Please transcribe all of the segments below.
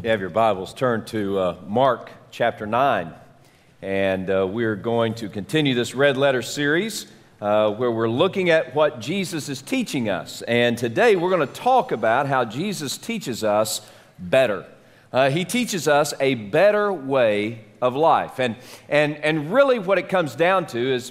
You have your Bibles turned to uh, Mark chapter 9. And uh, we're going to continue this red letter series uh, where we're looking at what Jesus is teaching us. And today we're going to talk about how Jesus teaches us better. Uh, he teaches us a better way of life. And, and, and really, what it comes down to is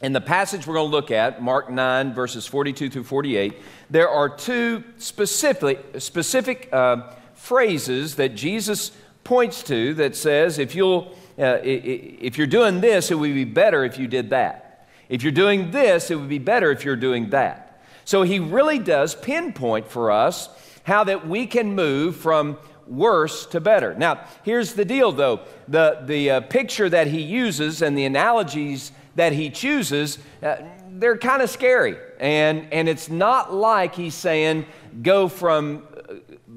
in the passage we're going to look at, Mark 9, verses 42 through 48, there are two specific, specific uh, phrases that Jesus points to that says, if, you'll, uh, if you're doing this, it would be better if you did that. If you're doing this, it would be better if you're doing that. So he really does pinpoint for us how that we can move from worse to better. Now, here's the deal though the, the uh, picture that he uses and the analogies that he chooses, uh, they're kind of scary. And, and it's not like he's saying, go from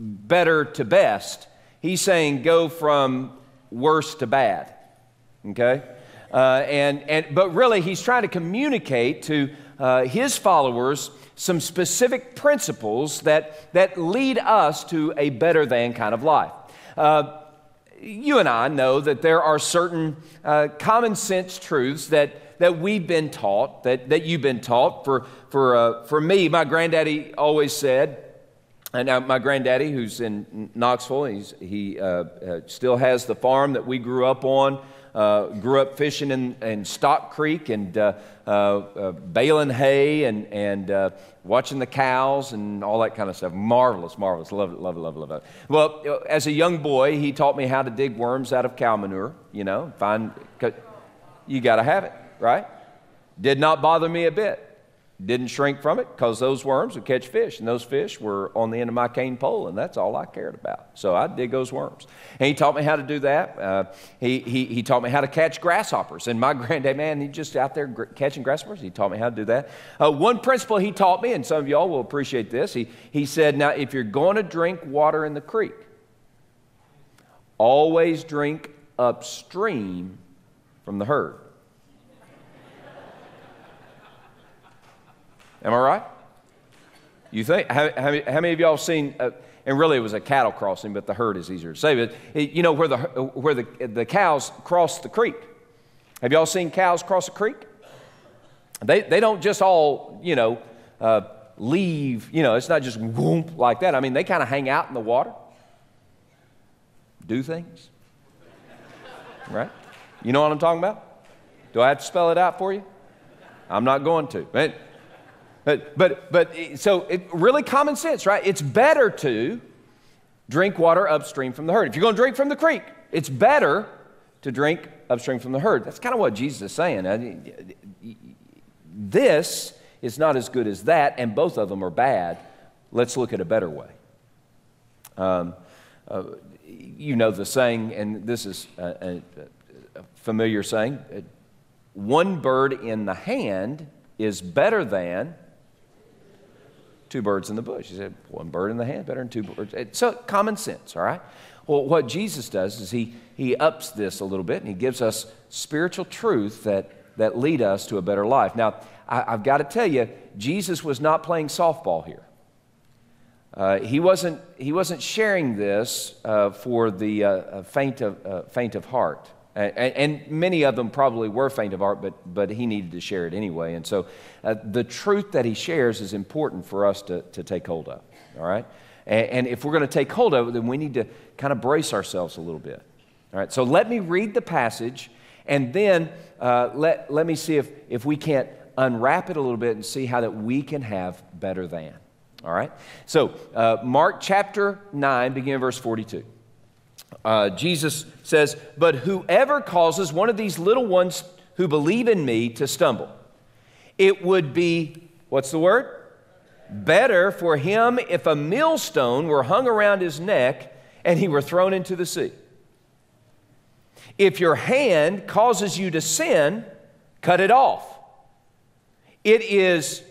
better to best. He's saying go from worse to bad. Okay? Uh, and, and, but really, he's trying to communicate to uh, his followers some specific principles that, that lead us to a better than kind of life. Uh, you and I know that there are certain uh, common sense truths that, that we've been taught, that, that you've been taught. For, for, uh, for me, my granddaddy always said, and now my granddaddy, who's in Knoxville, he uh, uh, still has the farm that we grew up on. Uh, grew up fishing in, in Stock Creek and uh, uh, baling hay and, and watching the cows and all that kind of stuff. Marvelous, marvelous. Love it, love it, love it, love it. Well, as a young boy, he taught me how to dig worms out of cow manure. You know, find, you got to have it, right? Did not bother me a bit. Didn't shrink from it because those worms would catch fish, and those fish were on the end of my cane pole, and that's all I cared about. So I dig those worms. And he taught me how to do that. Uh, he, he, he taught me how to catch grasshoppers. And my granddad, man, he just out there gr- catching grasshoppers. He taught me how to do that. Uh, one principle he taught me, and some of y'all will appreciate this, he, he said, Now, if you're going to drink water in the creek, always drink upstream from the herd. Am I right? You think? How, how, how many of y'all seen, uh, and really it was a cattle crossing, but the herd is easier to say, but it, you know where, the, where the, the cows cross the creek? Have y'all seen cows cross a creek? They, they don't just all, you know, uh, leave, you know, it's not just whoomp like that. I mean, they kind of hang out in the water, do things, right? You know what I'm talking about? Do I have to spell it out for you? I'm not going to. But, but, but so it, really common sense, right? It's better to drink water upstream from the herd. If you're going to drink from the creek, it's better to drink upstream from the herd. That's kind of what Jesus is saying. This is not as good as that, and both of them are bad. Let's look at a better way. Um, uh, you know the saying, and this is a, a, a familiar saying one bird in the hand is better than two birds in the bush. He said, one bird in the hand better than two birds. So common sense, all right? Well, what Jesus does is he, he ups this a little bit and he gives us spiritual truth that, that lead us to a better life. Now, I, have got to tell you, Jesus was not playing softball here. Uh, he, wasn't, he wasn't sharing this uh, for the uh, faint, of, uh, faint of heart. And, and, many of them probably were faint of heart, but, but he needed to share it anyway. And so uh, the truth that he shares is important for us to, to take hold of, all right? And, and if we're going to take hold of it, then we need to kind of brace ourselves a little bit. All right, so let me read the passage, and then uh, let, let me see if, if we can't unwrap it a little bit and see how that we can have better than. All right? So, uh, Mark chapter 9, beginning verse 42 uh, Jesus says, But whoever causes one of these little ones who believe in me to stumble, it would be, what's the word? Better for him if a millstone were hung around his neck and he were thrown into the sea. If your hand causes you to sin, cut it off. It is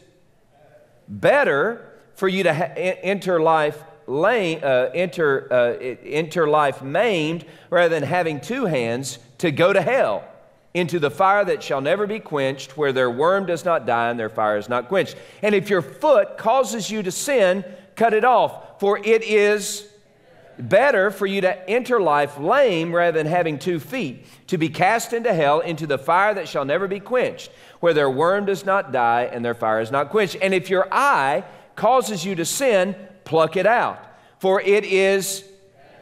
better for you to ha- enter life lame, uh, enter, uh, enter life maimed rather than having two hands to go to hell into the fire that shall never be quenched, where their worm does not die and their fire is not quenched. And if your foot causes you to sin, cut it off, for it is Better for you to enter life lame rather than having two feet, to be cast into hell, into the fire that shall never be quenched, where their worm does not die and their fire is not quenched. And if your eye causes you to sin, pluck it out. For it is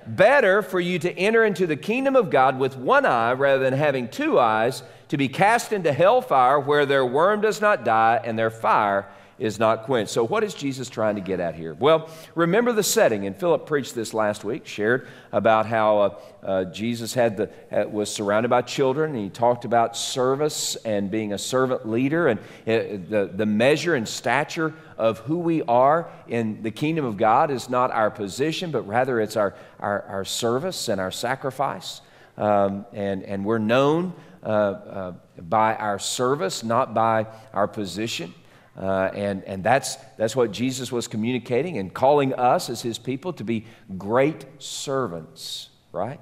better for you to enter into the kingdom of God with one eye rather than having two eyes, to be cast into hell fire, where their worm does not die and their fire is not quenched. So, what is Jesus trying to get at here? Well, remember the setting, and Philip preached this last week, shared about how uh, uh, Jesus had the, uh, was surrounded by children, and he talked about service and being a servant leader, and uh, the, the measure and stature of who we are in the kingdom of God is not our position, but rather it's our, our, our service and our sacrifice. Um, and, and we're known uh, uh, by our service, not by our position. Uh, and and that's, that's what Jesus was communicating and calling us as his people to be great servants, right?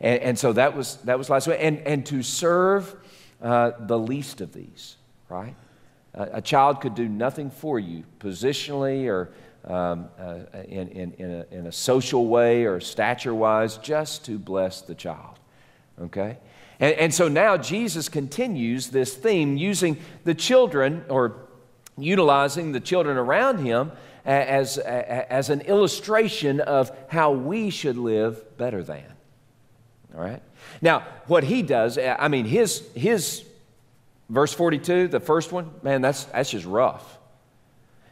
And, and so that was, that was last week. And, and to serve uh, the least of these, right? A child could do nothing for you positionally or um, uh, in, in, in, a, in a social way or stature wise, just to bless the child, okay? And, and so now Jesus continues this theme using the children or utilizing the children around him as, as an illustration of how we should live better than. All right? Now, what he does, eh, I mean, his, his verse 42, the first one, man, that's, that's just rough.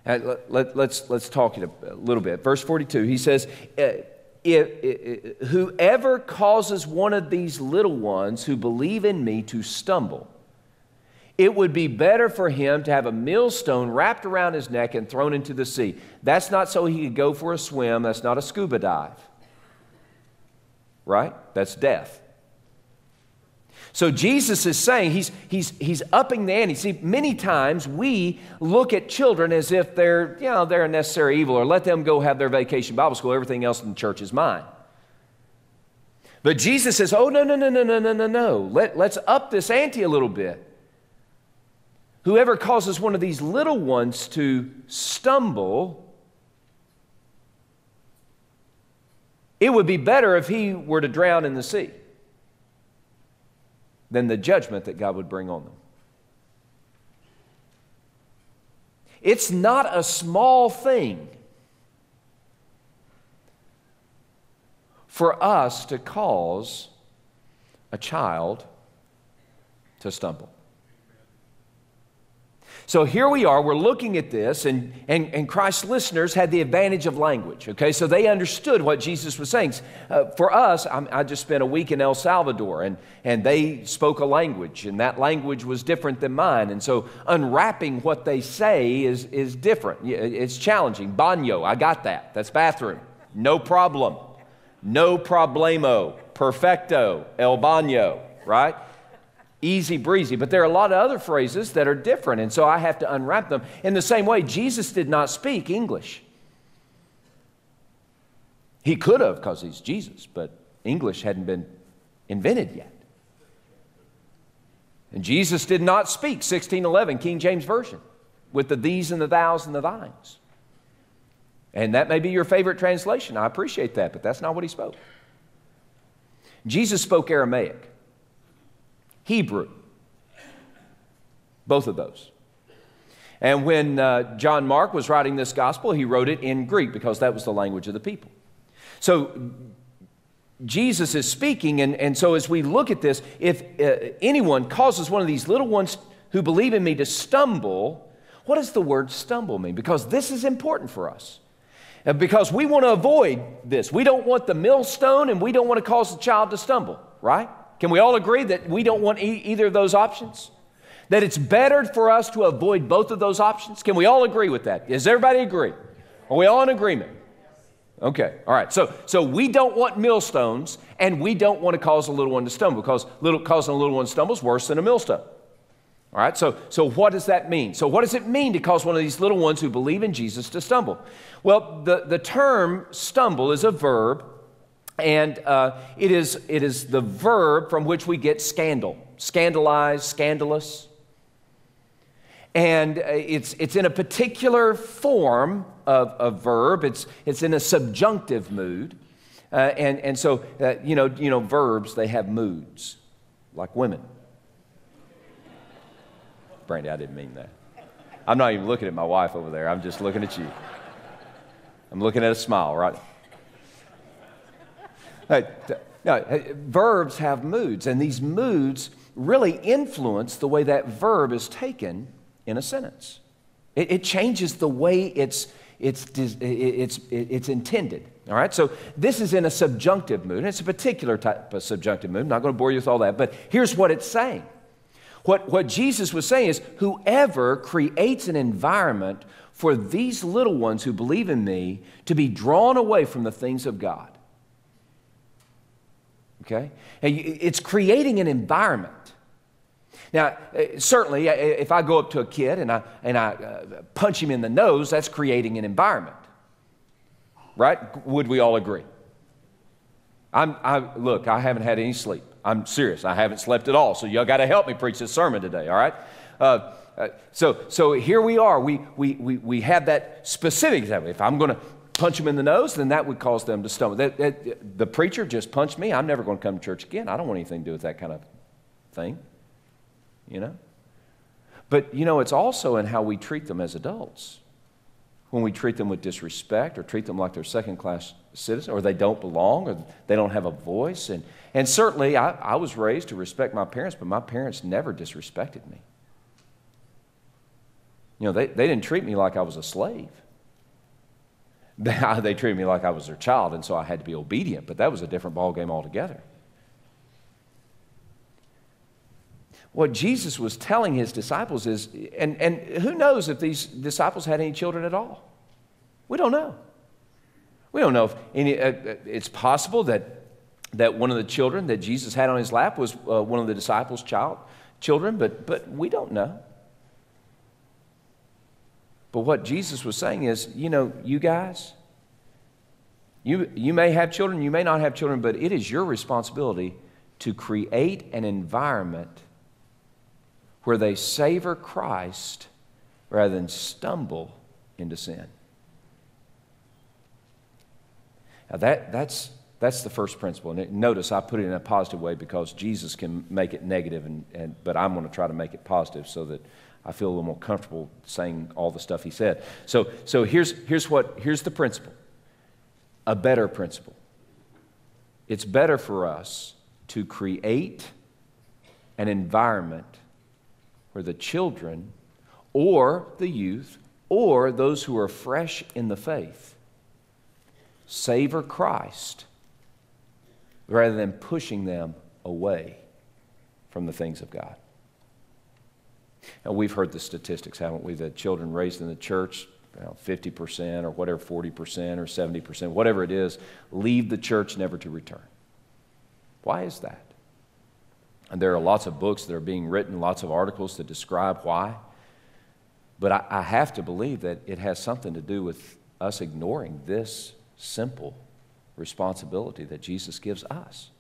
Uh, let, let, let's, let's talk it a little bit. Verse 42, he says, eh, if, if, Whoever causes one of these little ones who believe in me to stumble, it would be better for him to have a millstone wrapped around his neck and thrown into the sea. That's not so he could go for a swim. That's not a scuba dive. Right? That's death. So Jesus is saying he's, he's, he's upping the ante. See, many times we look at children as if they're, you know, they're a necessary evil or let them go have their vacation Bible school. Everything else in the church is mine. But Jesus says, oh, no, no, no, no, no, no, no, no. Let, let's up this ante a little bit. Whoever causes one of these little ones to stumble, it would be better if he were to drown in the sea than the judgment that God would bring on them. It's not a small thing for us to cause a child to stumble. So here we are, we're looking at this, and, and, and Christ's listeners had the advantage of language, okay? So they understood what Jesus was saying. Uh, for us, I'm, i just spent a week in El Salvador, and, and they spoke a language, and that language was different than mine. And so unwrapping what they say is, is different. It's challenging. Baño, I got that. That's bathroom. No problem. No problemo. Perfecto. El baño, right? Easy breezy. But there are a lot of other phrases that are different, and so I have to unwrap them. In the same way, Jesus did not speak English. He could have because he's Jesus, but English hadn't been invented yet. And Jesus did not speak 1611 King James Version with the these and the thous and the thines. And that may be your favorite translation. I appreciate that, but that's not what he spoke. Jesus spoke Aramaic. Hebrew. Both of those. And when uh, John Mark was writing this gospel, he wrote it in Greek because that was the language of the people. So Jesus is speaking, and, and so as we look at this, if uh, anyone causes one of these little ones who believe in me to stumble, what does the word stumble mean? Because this is important for us. Uh, because we want to avoid this. We don't want the millstone and we don't want to cause the child to stumble, right? Can we all agree that we don't want e- either of those options? That it's better for us to avoid both of those options? Can we all agree with that? Does everybody agree? Are we all in agreement? Okay, all right. So, so we don't want millstones, and we don't want to cause a little one to stumble because little, causing a little one to stumble is worse than a millstone. All right, so, so what does that mean? So, what does it mean to cause one of these little ones who believe in Jesus to stumble? Well, the, the term stumble is a verb and uh, it, is, it is the verb from which we get scandal, scandalized, scandalous. And uh, it's, it's in a particular form of, a verb, it's, it's in a subjunctive mood. Uh, and, and so, uh, you, know, you know, verbs, they have moods, like women. Brandy, I didn't mean that. I'm not even looking at my wife over there. I'm just looking at you. I'm looking at a smile, right? Uh, now, uh, verbs have moods, and these moods really influence the way that verb is taken in a sentence. It, it changes the way it's, it's, it's, it's intended. All right, so this is in a subjunctive mood, and it's a particular type of subjunctive mood. I'm not going to bore you with all that, but here's what it's saying. What, what Jesus was saying is, whoever creates an environment for these little ones who believe in me to be drawn away from the things of God. Okay? It's creating an environment. Now, uh, certainly, uh, if I go up to a kid and I, and I uh, punch him in the nose, that's creating an environment right? Would we all agree? I'm, I, look, I haven't had any sleep. I'm serious. I haven't slept at all. So y'all got to help me preach this sermon today, all right? Uh, uh, so, so here we are. We, we, we, we have that specific example. If I'm going to punch them in the nose, then that would cause them to stumble. That, that, the preacher just punched me. I'm never going to come to church again. I don't want anything to do with that kind of thing, you know? But, you know, it's also in how we treat them as adults when we treat them with disrespect or treat them like they're second class citizens or they don't belong or they don't have a voice. And, and certainly, I, I was raised to respect my parents, but my parents never disrespected me. You know, they, they didn't treat me like I was a slave. They, they treated me like I was their child, and so I had to be obedient, but that was a different ballgame altogether. what Jesus was telling his disciples is, and, and who knows if these disciples had any children at all? We don't know. We don't know if any, uh, uh, it's possible that, that one of the children that Jesus had on his lap was uh, one of the disciples' child, children, but, but we don't know. But what Jesus was saying is, you know, you guys, you, you may have children, you may not have children, but it is your responsibility to create an environment where they savor Christ rather than stumble into sin. Now, that, that's, that's the first principle. And notice I put it in a positive way because Jesus can make it negative, and, and, but I'm going to try to make it positive so that I feel a little more comfortable saying all the stuff he said. So, so here's, here's, what, here's the principle a better principle. It's better for us to create an environment where the children or the youth or those who are fresh in the faith savor Christ rather than pushing them away from the things of God. And we've heard the statistics, haven't we? That children raised in the church, you know, 50% or whatever, 40% or 70%, whatever it is, leave the church never to return. Why is that? And there are lots of books that are being written, lots of articles that describe why. But I, I have to believe that it has something to do with us ignoring this simple responsibility that Jesus gives us.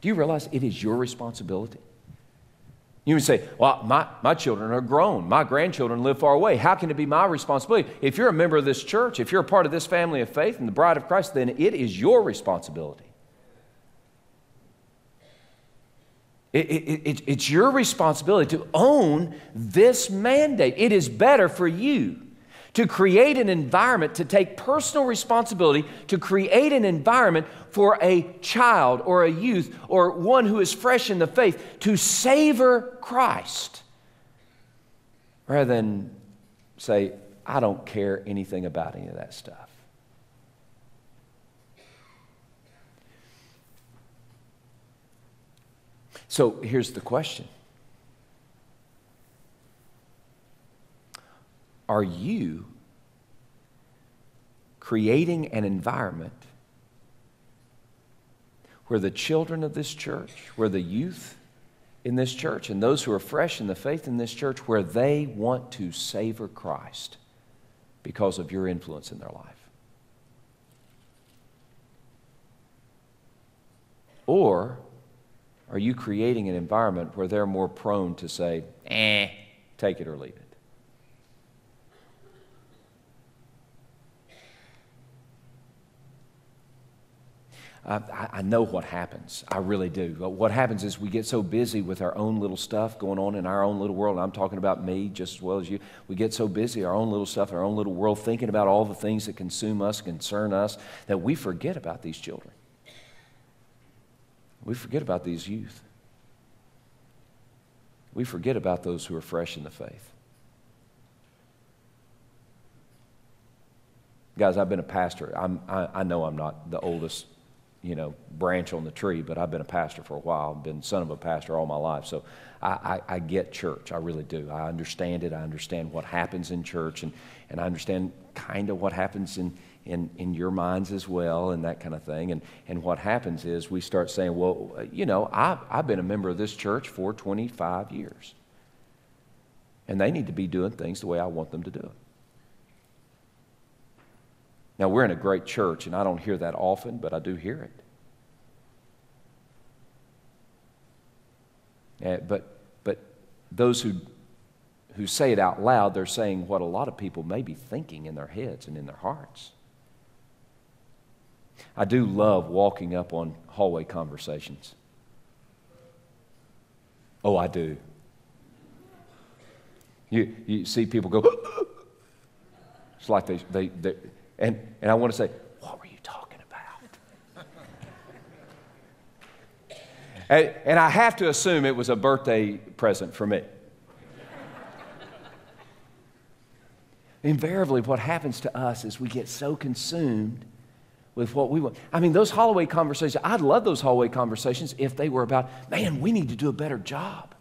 Do you realize it is your responsibility? You would say, Well, my, my children are grown. My grandchildren live far away. How can it be my responsibility? If you're a member of this church, if you're a part of this family of faith and the bride of Christ, then it is your responsibility. It, it, it, it's your responsibility to own this mandate. It is better for you to create an environment, to take personal responsibility, to create an environment for a child or a youth or one who is fresh in the faith to savor Christ rather than say, I don't care anything about any of that stuff. So here's the question Are you creating an environment where the children of this church, where the youth in this church, and those who are fresh in the faith in this church, where they want to savor Christ because of your influence in their life? Or are you creating an environment where they're more prone to say, eh, take it or leave it? I, I, know what happens. I really do. But what happens is we get so busy with our own little stuff going on in our own little world. And I'm talking about me just as well as you. We get so busy, our own little stuff, our own little world, thinking about all the things that consume us, concern us, that we forget about these children. We forget about these youth. We forget about those who are fresh in the faith. Guys, I've been a pastor. I, I know I'm not the oldest you know, branch on the tree, but I've been a pastor for a while. I've been son of a pastor all my life. So I, I, I, get church. I really do. I understand it. I understand what happens in church, and, and I understand kind of what happens in, in, in your minds as well, and that kind of thing. And, and what happens is we start saying, well, you know, I've, I've been a member of this church for 25 years, and they need to be doing things the way I want them to do it. Now, we're in a great church, and I don't hear that often, but I do hear it. Uh, but, but those who, who say it out loud, they're saying what a lot of people may be thinking in their heads and in their hearts. I do love walking up on hallway conversations. Oh, I do. You, you see people go, it's like they, they, they and, and I want to say, what were you talking about? and, and I have to assume it was a birthday present for me. Invariably, what happens to us is we get so consumed with what we want. I mean, those hallway conversations, I'd love those hallway conversations if they were about, man, we need to do a better job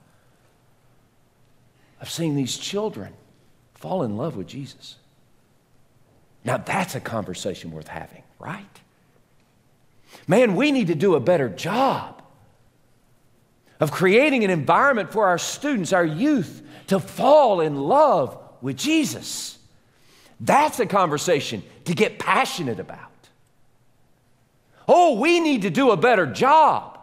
of seeing these children fall in love with Jesus. Now, that's a conversation worth having, right? Man, we need to do a better job of creating an environment for our students, our youth, to fall in love with Jesus. That's a conversation to get passionate about. Oh, we need to do a better job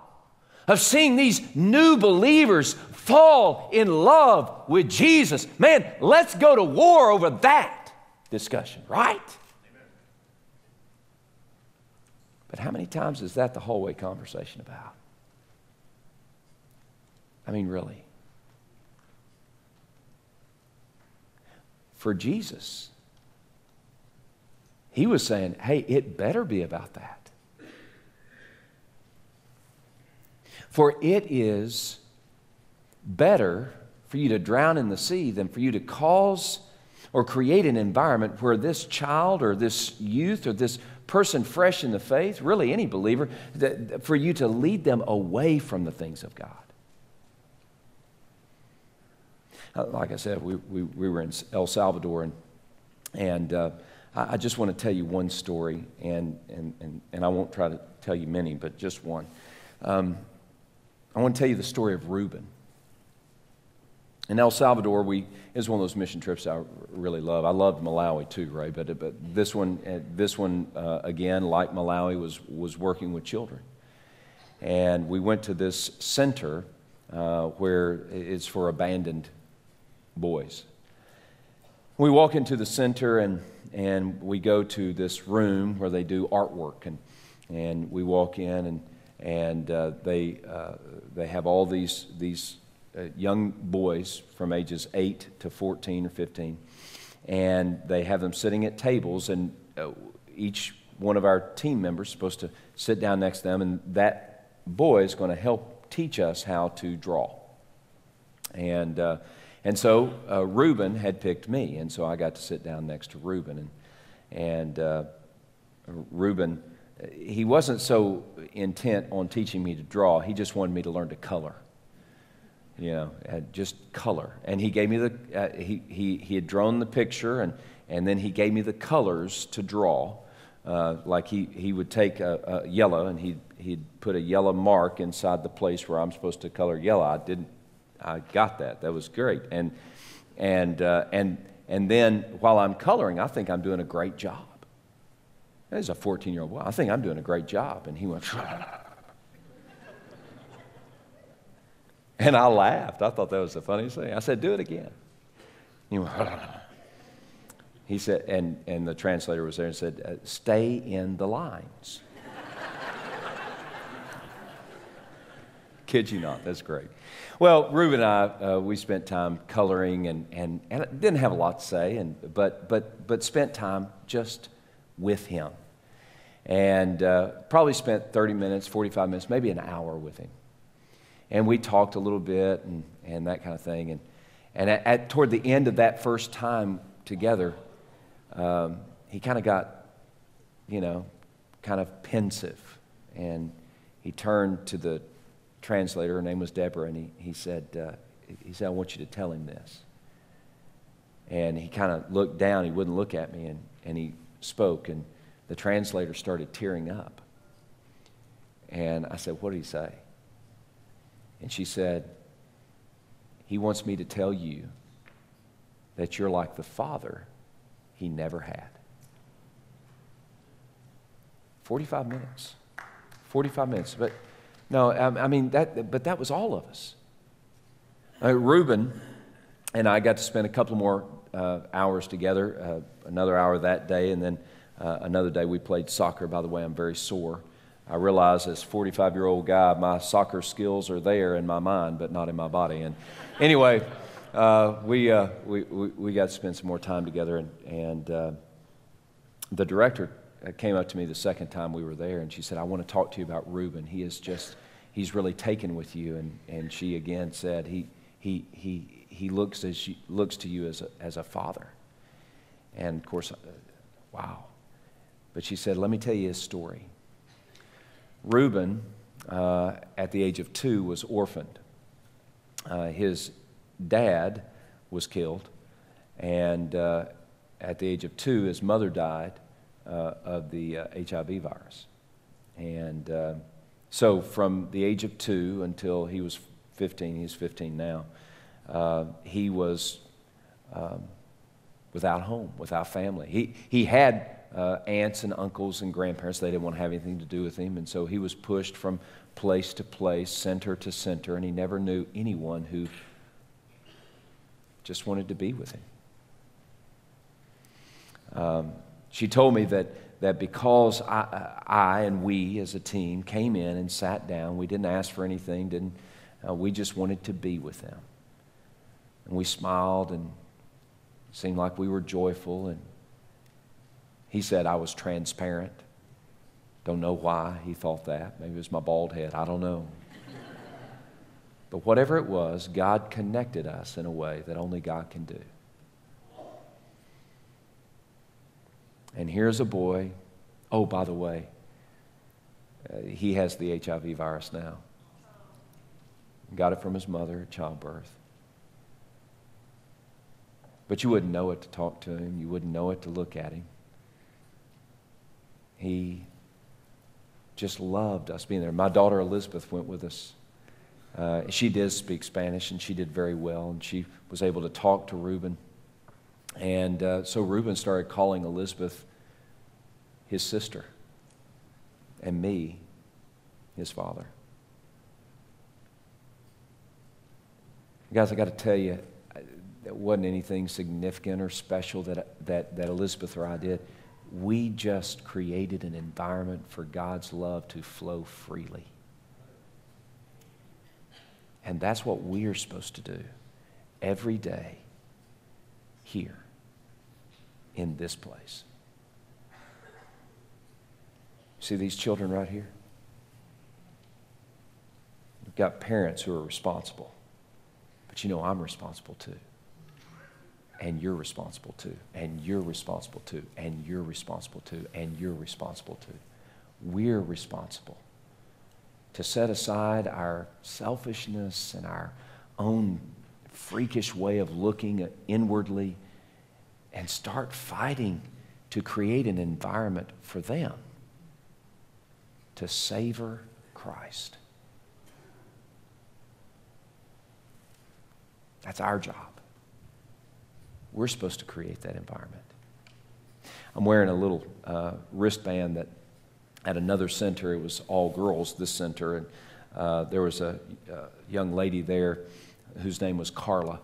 of seeing these new believers fall in love with Jesus. Man, let's go to war over that discussion, right? But how many times is that the hallway conversation about? I mean, really. For Jesus, he was saying, hey, it better be about that. For it is better for you to drown in the sea than for you to cause or create an environment where this child or this youth or this person fresh in the faith, really any believer, that, for you to lead them away from the things of God. Uh, like I said, we, we, we were in El Salvador, and, and uh, I, I, just want to tell you one story, and, and, and, and I won't try to tell you many, but just one. Um, I want to tell you the story of Reuben. In El Salvador, we is one of those mission trips I really love. I loved Malawi too, Ray, but, but this one, uh, this one uh, again, like Malawi, was, was working with children. And we went to this center uh, where it's for abandoned boys. We walk into the center and, and we go to this room where they do artwork. And, and we walk in and, and uh, they, uh, they have all these, these young boys from ages 8 to 14 or 15. And they have them sitting at tables, and uh, each one of our team members is supposed to sit down next to them, and that boy is going to help teach us how to draw. And, uh, and so uh, Reuben had picked me, and so I got to sit down next to Reuben. And, and uh, Reuben, he wasn't so intent on teaching me to draw, he just wanted me to learn to color you know, just color. And he gave me the, uh, he, he, he had drawn the picture and, and then he gave me the colors to draw. Uh, like he, he would take a, a, yellow and he'd, he'd put a yellow mark inside the place where I'm supposed to color yellow. I didn't, I got that. That was great. And, and, uh, and, and then while I'm coloring, I think I'm doing a great job. As a 14 year old boy, I think I'm doing a great job. And he went, And I laughed. I thought that was the funniest thing. I said, Do it again. He went, He said, and, and the translator was there and said, uh, Stay in the lines. Kid you not, that's great. Well, Reuben and I, uh, we spent time coloring and, and, and didn't have a lot to say, and, but, but, but spent time just with him. And uh, probably spent 30 minutes, 45 minutes, maybe an hour with him. And we talked a little bit and, and that kind of thing. And, and at, at toward the end of that first time together, um, he kind of got, you know, kind of pensive. And he turned to the translator, her name was Deborah, and he, he, said, uh, he said, I want you to tell him this. And he kind of looked down, he wouldn't look at me, and, and he spoke, and the translator started tearing up. And I said, What did he say? And she said, He wants me to tell you that you're like the father he never had. 45 minutes. 45 minutes. But no, I, mean, that, but that was all of us. Uh, Reuben and I got to spend a couple more uh, hours together, uh, another hour that day, and then uh, another day we played soccer. By the way, I'm very sore. I realize as 45 year old guy, my soccer skills are there in my mind, but not in my body. And anyway, uh, we, uh, we, we, we, got to spend some more time together, and, and uh, the director came up to me the second time we were there, and she said, I want to talk to you about Reuben. He is just, he's really taken with you. And, and she again said, he, he, he, he looks, as looks to you as a, as a father. And of course, uh, wow. But she said, Let me tell you his story. Reuben, uh, at the age of two, was orphaned. Uh, his dad was killed, and uh, at the age of two, his mother died uh, of the HIV uh, virus. And uh, so, from the age of two until he was 15, he's 15 now, he was um, without home, without family. He, he had uh, aunts and uncles and grandparents. They didn't want to have anything to do with him. And so he was pushed from place to place, center to center, and he never knew anyone who just wanted to be with him. Um, she told me that, that because I, I, and we as a team came in and sat down, we didn't ask for anything, didn't, uh, we just wanted to be with them. And we smiled and seemed like we were joyful and he said I was transparent. Don't know why he thought that. Maybe it was my bald head. I don't know. But whatever it was, God connected us in a way that only God can do. And here's a boy. Oh, by the way, uh, he has the HIV virus now. Got it from his mother at childbirth. But you wouldn't know it to talk to him, you wouldn't know it to look at him. He just loved us being there. My daughter Elizabeth went with us. Uh, she did speak Spanish, and she did very well, and she was able to talk to Reuben. And uh, so Reuben started calling Elizabeth his sister, and me his father. Guys, I got to tell you, it wasn't anything significant or special that, that, that Elizabeth or I did we just created an environment for God's love to flow freely. And that's what we are supposed to do every day here in this place. See these children right here? We've got parents who are responsible. But you know, I'm responsible too and you're responsible too, and you're responsible too, and you're responsible too, and you're responsible too. We're responsible to set aside our selfishness and our own freakish way of looking inwardly and start fighting to create an environment for them to savor Christ. That's our job. We're supposed to create that environment. I'm wearing a little uh, wristband that at another center, it was all girls, this center, and uh, there was a, young lady there whose name was Carla.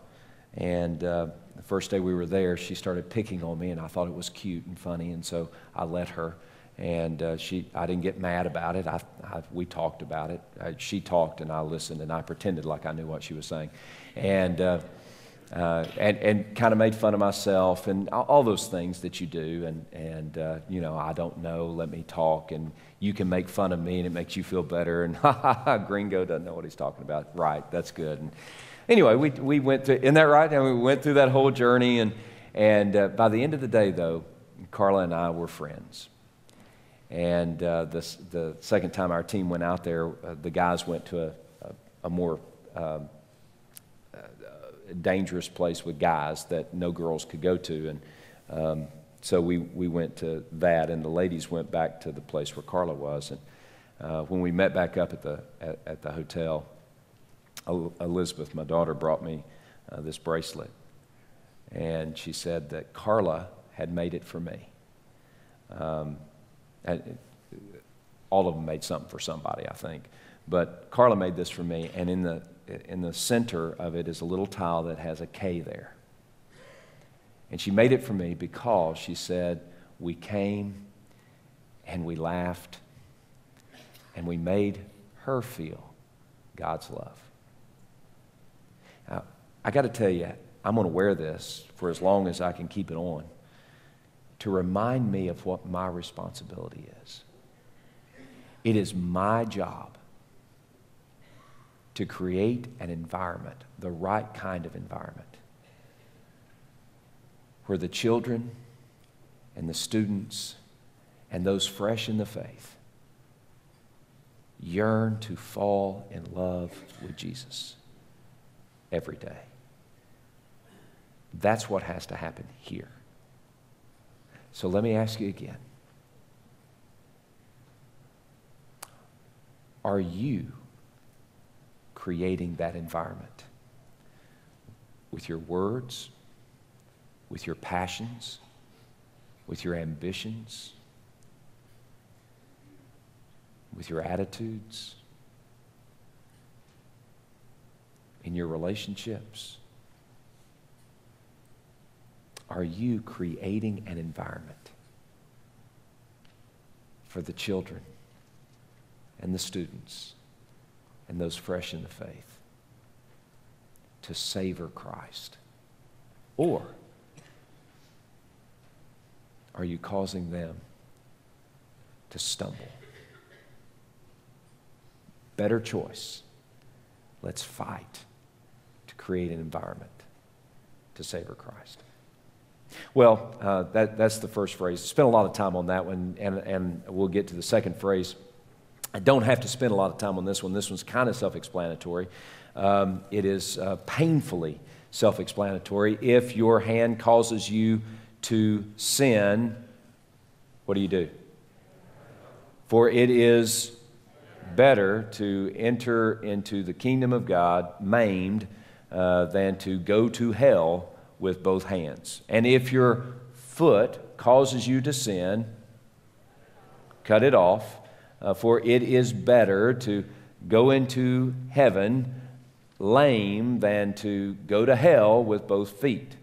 And uh, the first day we were there, she started picking on me, and I thought it was cute and funny, and so I let her. And uh, she, I didn't get mad about it. I, I we talked about it. I, she talked, and I listened, and I pretended like I knew what she was saying. And, uh, and, and kind of made fun of myself and all those things that you do. And, and uh, you know, I don't know, let me talk. And you can make fun of me and it makes you feel better. And ha ha ha, Gringo doesn't know what he's talking about. Right, that's good. And anyway, we, we went through, isn't that right? And we went through that whole journey. And, and uh, by the end of the day, though, Carla and I were friends. And uh, the, the second time our team went out there, uh, the guys went to a, a, a more um, dangerous place with guys that no girls could go to. And um, so we, we went to that, and the ladies went back to the place where Carla was. And uh, when we met back up at the, at, at the hotel, Elizabeth, my daughter, brought me uh, this bracelet. And she said that Carla had made it for me. Um, all of them made something for somebody, I think. But Carla made this for me, and in the in the center of it is a little tile that has a K there. And she made it for me because she said, We came and we laughed and we made her feel God's love. Now, I got to tell you, I'm going to wear this for as long as I can keep it on to remind me of what my responsibility is. It is my job to create an environment, the right kind of environment, where the children and the students and those fresh in the faith yearn to fall in love with Jesus every day. That's what has to happen here. So let me ask you again Are you creating that environment with your words, with your passions, with your ambitions, with your attitudes, in your relationships? Are you creating an environment for the children and the students and those fresh in the faith to savor Christ? Or are you causing them to stumble? Better choice. Let's fight to create an environment to savor Christ. Well, uh, that, that's the first phrase. Spent a lot of time on that one, and, and we'll get to the second phrase. I don't have to spend a lot of time on this one. This one's kind of self explanatory. Um, it is uh, painfully self explanatory. If your hand causes you to sin, what do you do? For it is better to enter into the kingdom of God maimed uh, than to go to hell with both hands. And if your foot causes you to sin, cut it off. Uh, for it is better to go into heaven lame than to go to hell with both feet.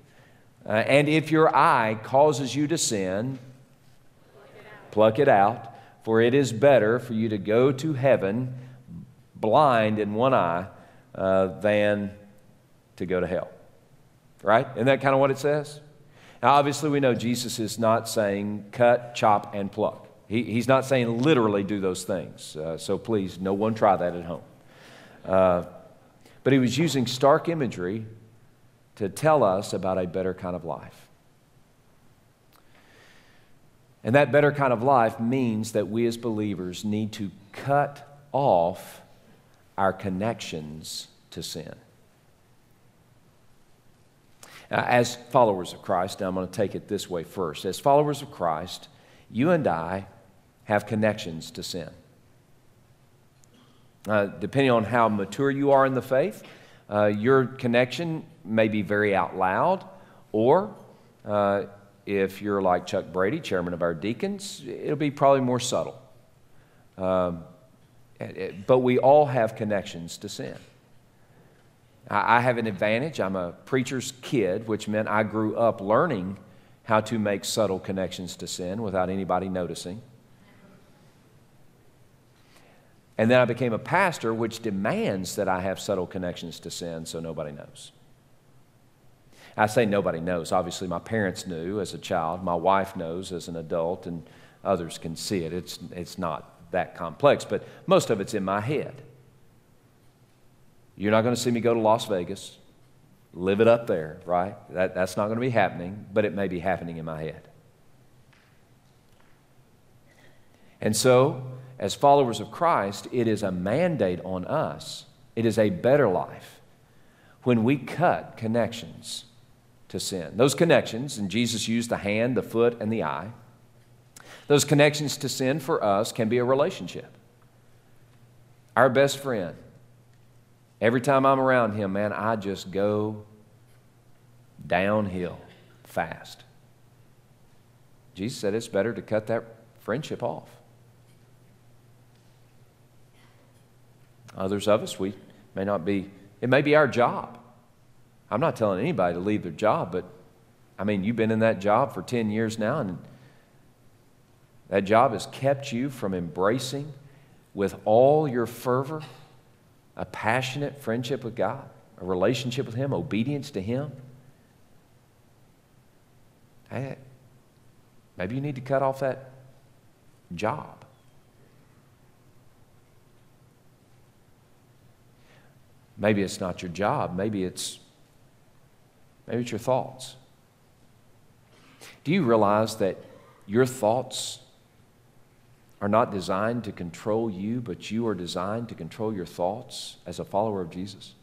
Uh, and if your eye causes you to sin, pluck it out, for it is better for you to go to heaven blind in one eye uh, than to go to hell. Right? Isn't that kind of what it says? Now, obviously, we know Jesus is not saying cut, chop, and pluck. He, he's not saying literally do those things. Uh, so please, no one try that at home. Uh, but he was using stark imagery to tell us about a better kind of life. And that better kind of life means that we as believers need to cut off our connections to sin. as followers of Christ, I'm going to take it this way first. As followers of Christ, you and I have connections to sin. Uh, depending on how mature you are in the faith, uh, your connection may be very out loud, or uh, if you're like Chuck Brady, chairman of our deacons, it'll be probably more subtle. Um, but we all have connections to sin. I, I have an advantage. I'm a preacher's kid, which meant I grew up learning how to make subtle connections to sin without anybody noticing. And then I became a pastor, which demands that I have subtle connections to sin so nobody knows. I say nobody knows. Obviously, my parents knew as a child, my wife knows as an adult, and others can see it. It's, it's not that complex, but most of it's in my head. You're not going to see me go to Las Vegas, live it up there, right? That, that's not going to be happening, but it may be happening in my head. And so, as followers of Christ, it is a mandate on us. It is a better life when we cut connections to sin. Those connections, and Jesus used the hand, the foot, and the eye, those connections to sin for us can be a relationship. Our best friend, every time I'm around him, man, I just go downhill fast. Jesus said it's better to cut that friendship off. Others of us, we may not be, it may be our job. I'm not telling anybody to leave their job, but I mean, you've been in that job for 10 years now, and that job has kept you from embracing with all your fervor a passionate friendship with God, a relationship with Him, obedience to Him. Hey, maybe you need to cut off that job. Maybe it's not your job. Maybe it's maybe it's your thoughts. Do you realize that your thoughts are not designed to control you, but you are designed to control your thoughts as a follower of Jesus?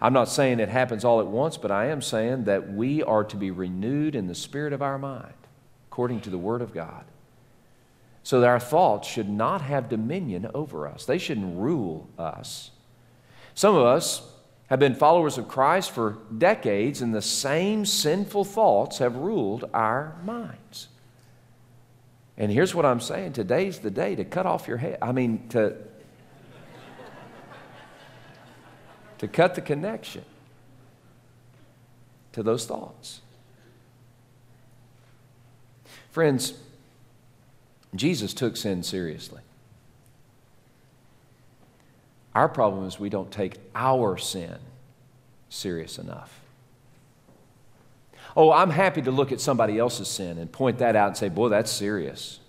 I'm not saying it happens all at once, but I am saying that we are to be renewed in the spirit of our mind, according to the Word of God. So that our thoughts should not have dominion over us, they shouldn't rule us. Some of us have been followers of Christ for decades, and the same sinful thoughts have ruled our minds. And here's what I'm saying today's the day to cut off your head. I mean, to, to cut the connection to those thoughts. Friends, Jesus took sin seriously. Our problem is we don't take our sin serious enough. Oh, I'm happy to look at somebody else's sin and point that out and say, boy, that's serious.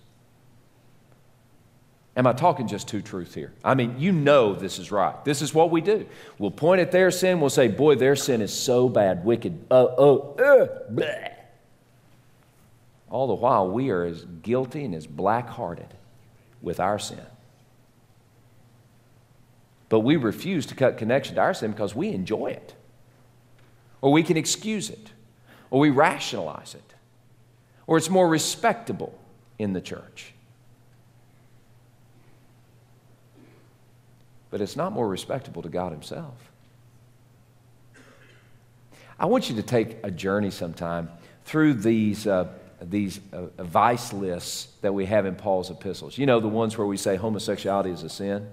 Am I talking just two truth here? I mean, you know this is right. This is what we do. We'll point at their sin. We'll say, boy, their sin is so bad, wicked. Uh, oh, uh, bleh. All the while, we are as guilty and as black hearted with our sin. But we refuse to cut connection to our sin because we enjoy it, or we can excuse it, or we rationalize it, or it's more respectable in the church. But it's not more respectable to God Himself. I want you to take a journey sometime through these, uh, these uh, vice lists that we have in Paul's epistles. You know, the ones where we say homosexuality is a sin.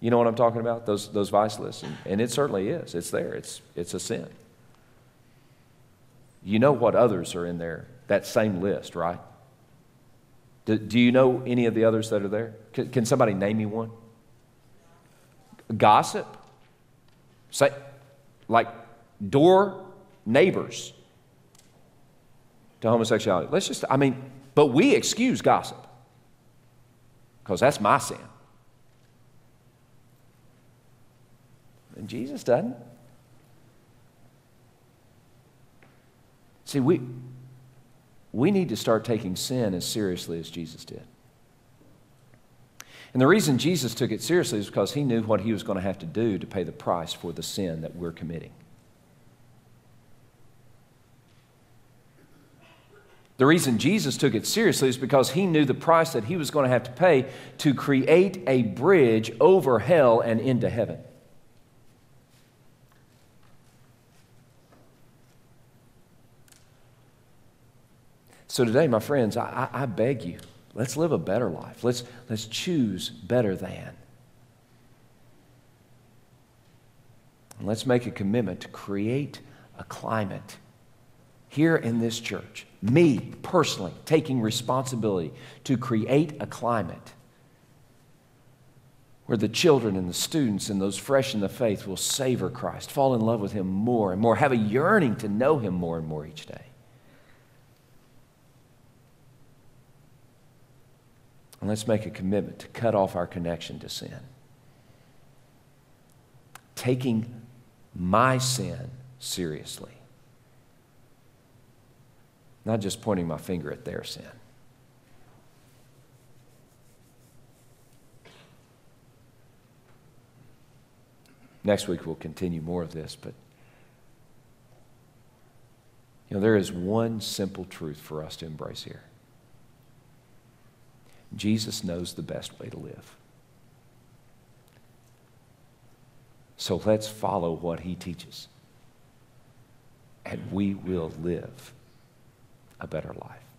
You know what I'm talking about? Those, those vice lists. And, and it certainly is. It's there, it's, it's a sin. You know what others are in there, that same list, right? Do, do you know any of the others that are there? Can, can somebody name me one? Gossip? Say, like door neighbors to homosexuality. Let's just, I mean, but we excuse gossip because that's my sin. And Jesus doesn't. See, we, we need to start taking sin as seriously as Jesus did. And the reason Jesus took it seriously is because he knew what he was going to have to do to pay the price for the sin that we're committing. The reason Jesus took it seriously is because he knew the price that he was going to have to pay to create a bridge over hell and into heaven. So today, my friends, I, I, beg you, let's live a better life. Let's, let's choose better than. And let's make a commitment to create a climate here in this church, me personally taking responsibility to create a climate where the children and the students and those fresh in the faith will savor Christ, fall in love with Him more and more, have a yearning to know Him more and more each day. And let's make a commitment to cut off our connection to sin. Taking my sin seriously. Not just pointing my finger at their sin. Next week we'll continue more of this, but you know, there is one simple truth for us to embrace here. Jesus knows the best way to live. So let's follow what he teaches, and we will live a better life.